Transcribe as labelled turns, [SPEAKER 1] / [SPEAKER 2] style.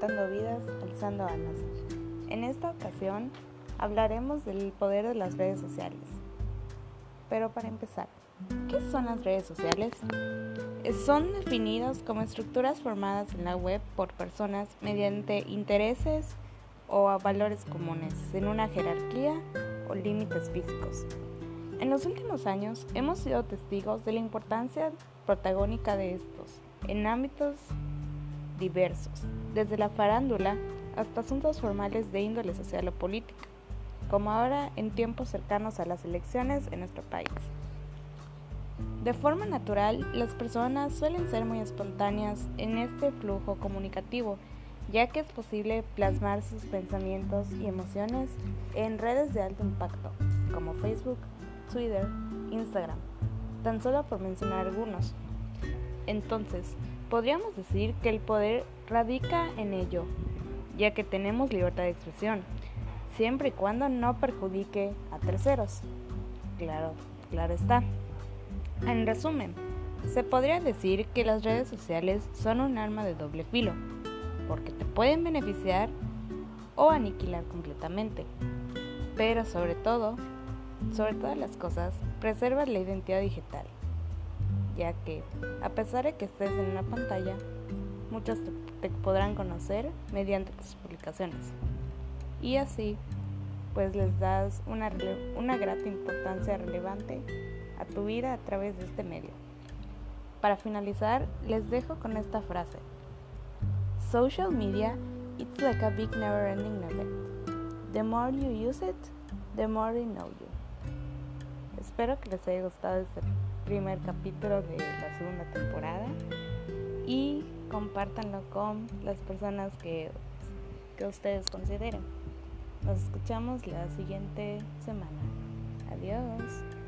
[SPEAKER 1] Levantando vidas, alzando almas. En esta ocasión hablaremos del poder de las redes sociales. Pero para empezar, ¿qué son las redes sociales? Son definidas como estructuras formadas en la web por personas mediante intereses o valores comunes, en una jerarquía o límites físicos. En los últimos años hemos sido testigos de la importancia protagónica de estos en ámbitos diversos, desde la farándula hasta asuntos formales de índole social o política, como ahora en tiempos cercanos a las elecciones en nuestro país. De forma natural, las personas suelen ser muy espontáneas en este flujo comunicativo, ya que es posible plasmar sus pensamientos y emociones en redes de alto impacto, como Facebook, Twitter, Instagram, tan solo por mencionar algunos. Entonces, podríamos decir que el poder radica en ello, ya que tenemos libertad de expresión, siempre y cuando no perjudique a terceros. Claro, claro está. En resumen, se podría decir que las redes sociales son un arma de doble filo, porque te pueden beneficiar o aniquilar completamente. Pero sobre todo, sobre todas las cosas, preserva la identidad digital, que a pesar de que estés en una pantalla, muchos te, podrán conocer mediante tus publicaciones. Y así, pues les das una, una grata importancia relevante a tu vida a través de este medio. Para finalizar, les dejo con esta frase. Social media, it's like a big never ending novel. The more you use it, the more they know you. Espero que les haya gustado este primer capítulo de la segunda temporada y compártanlo con las personas que, que ustedes consideren. Nos escuchamos la siguiente semana. Adiós.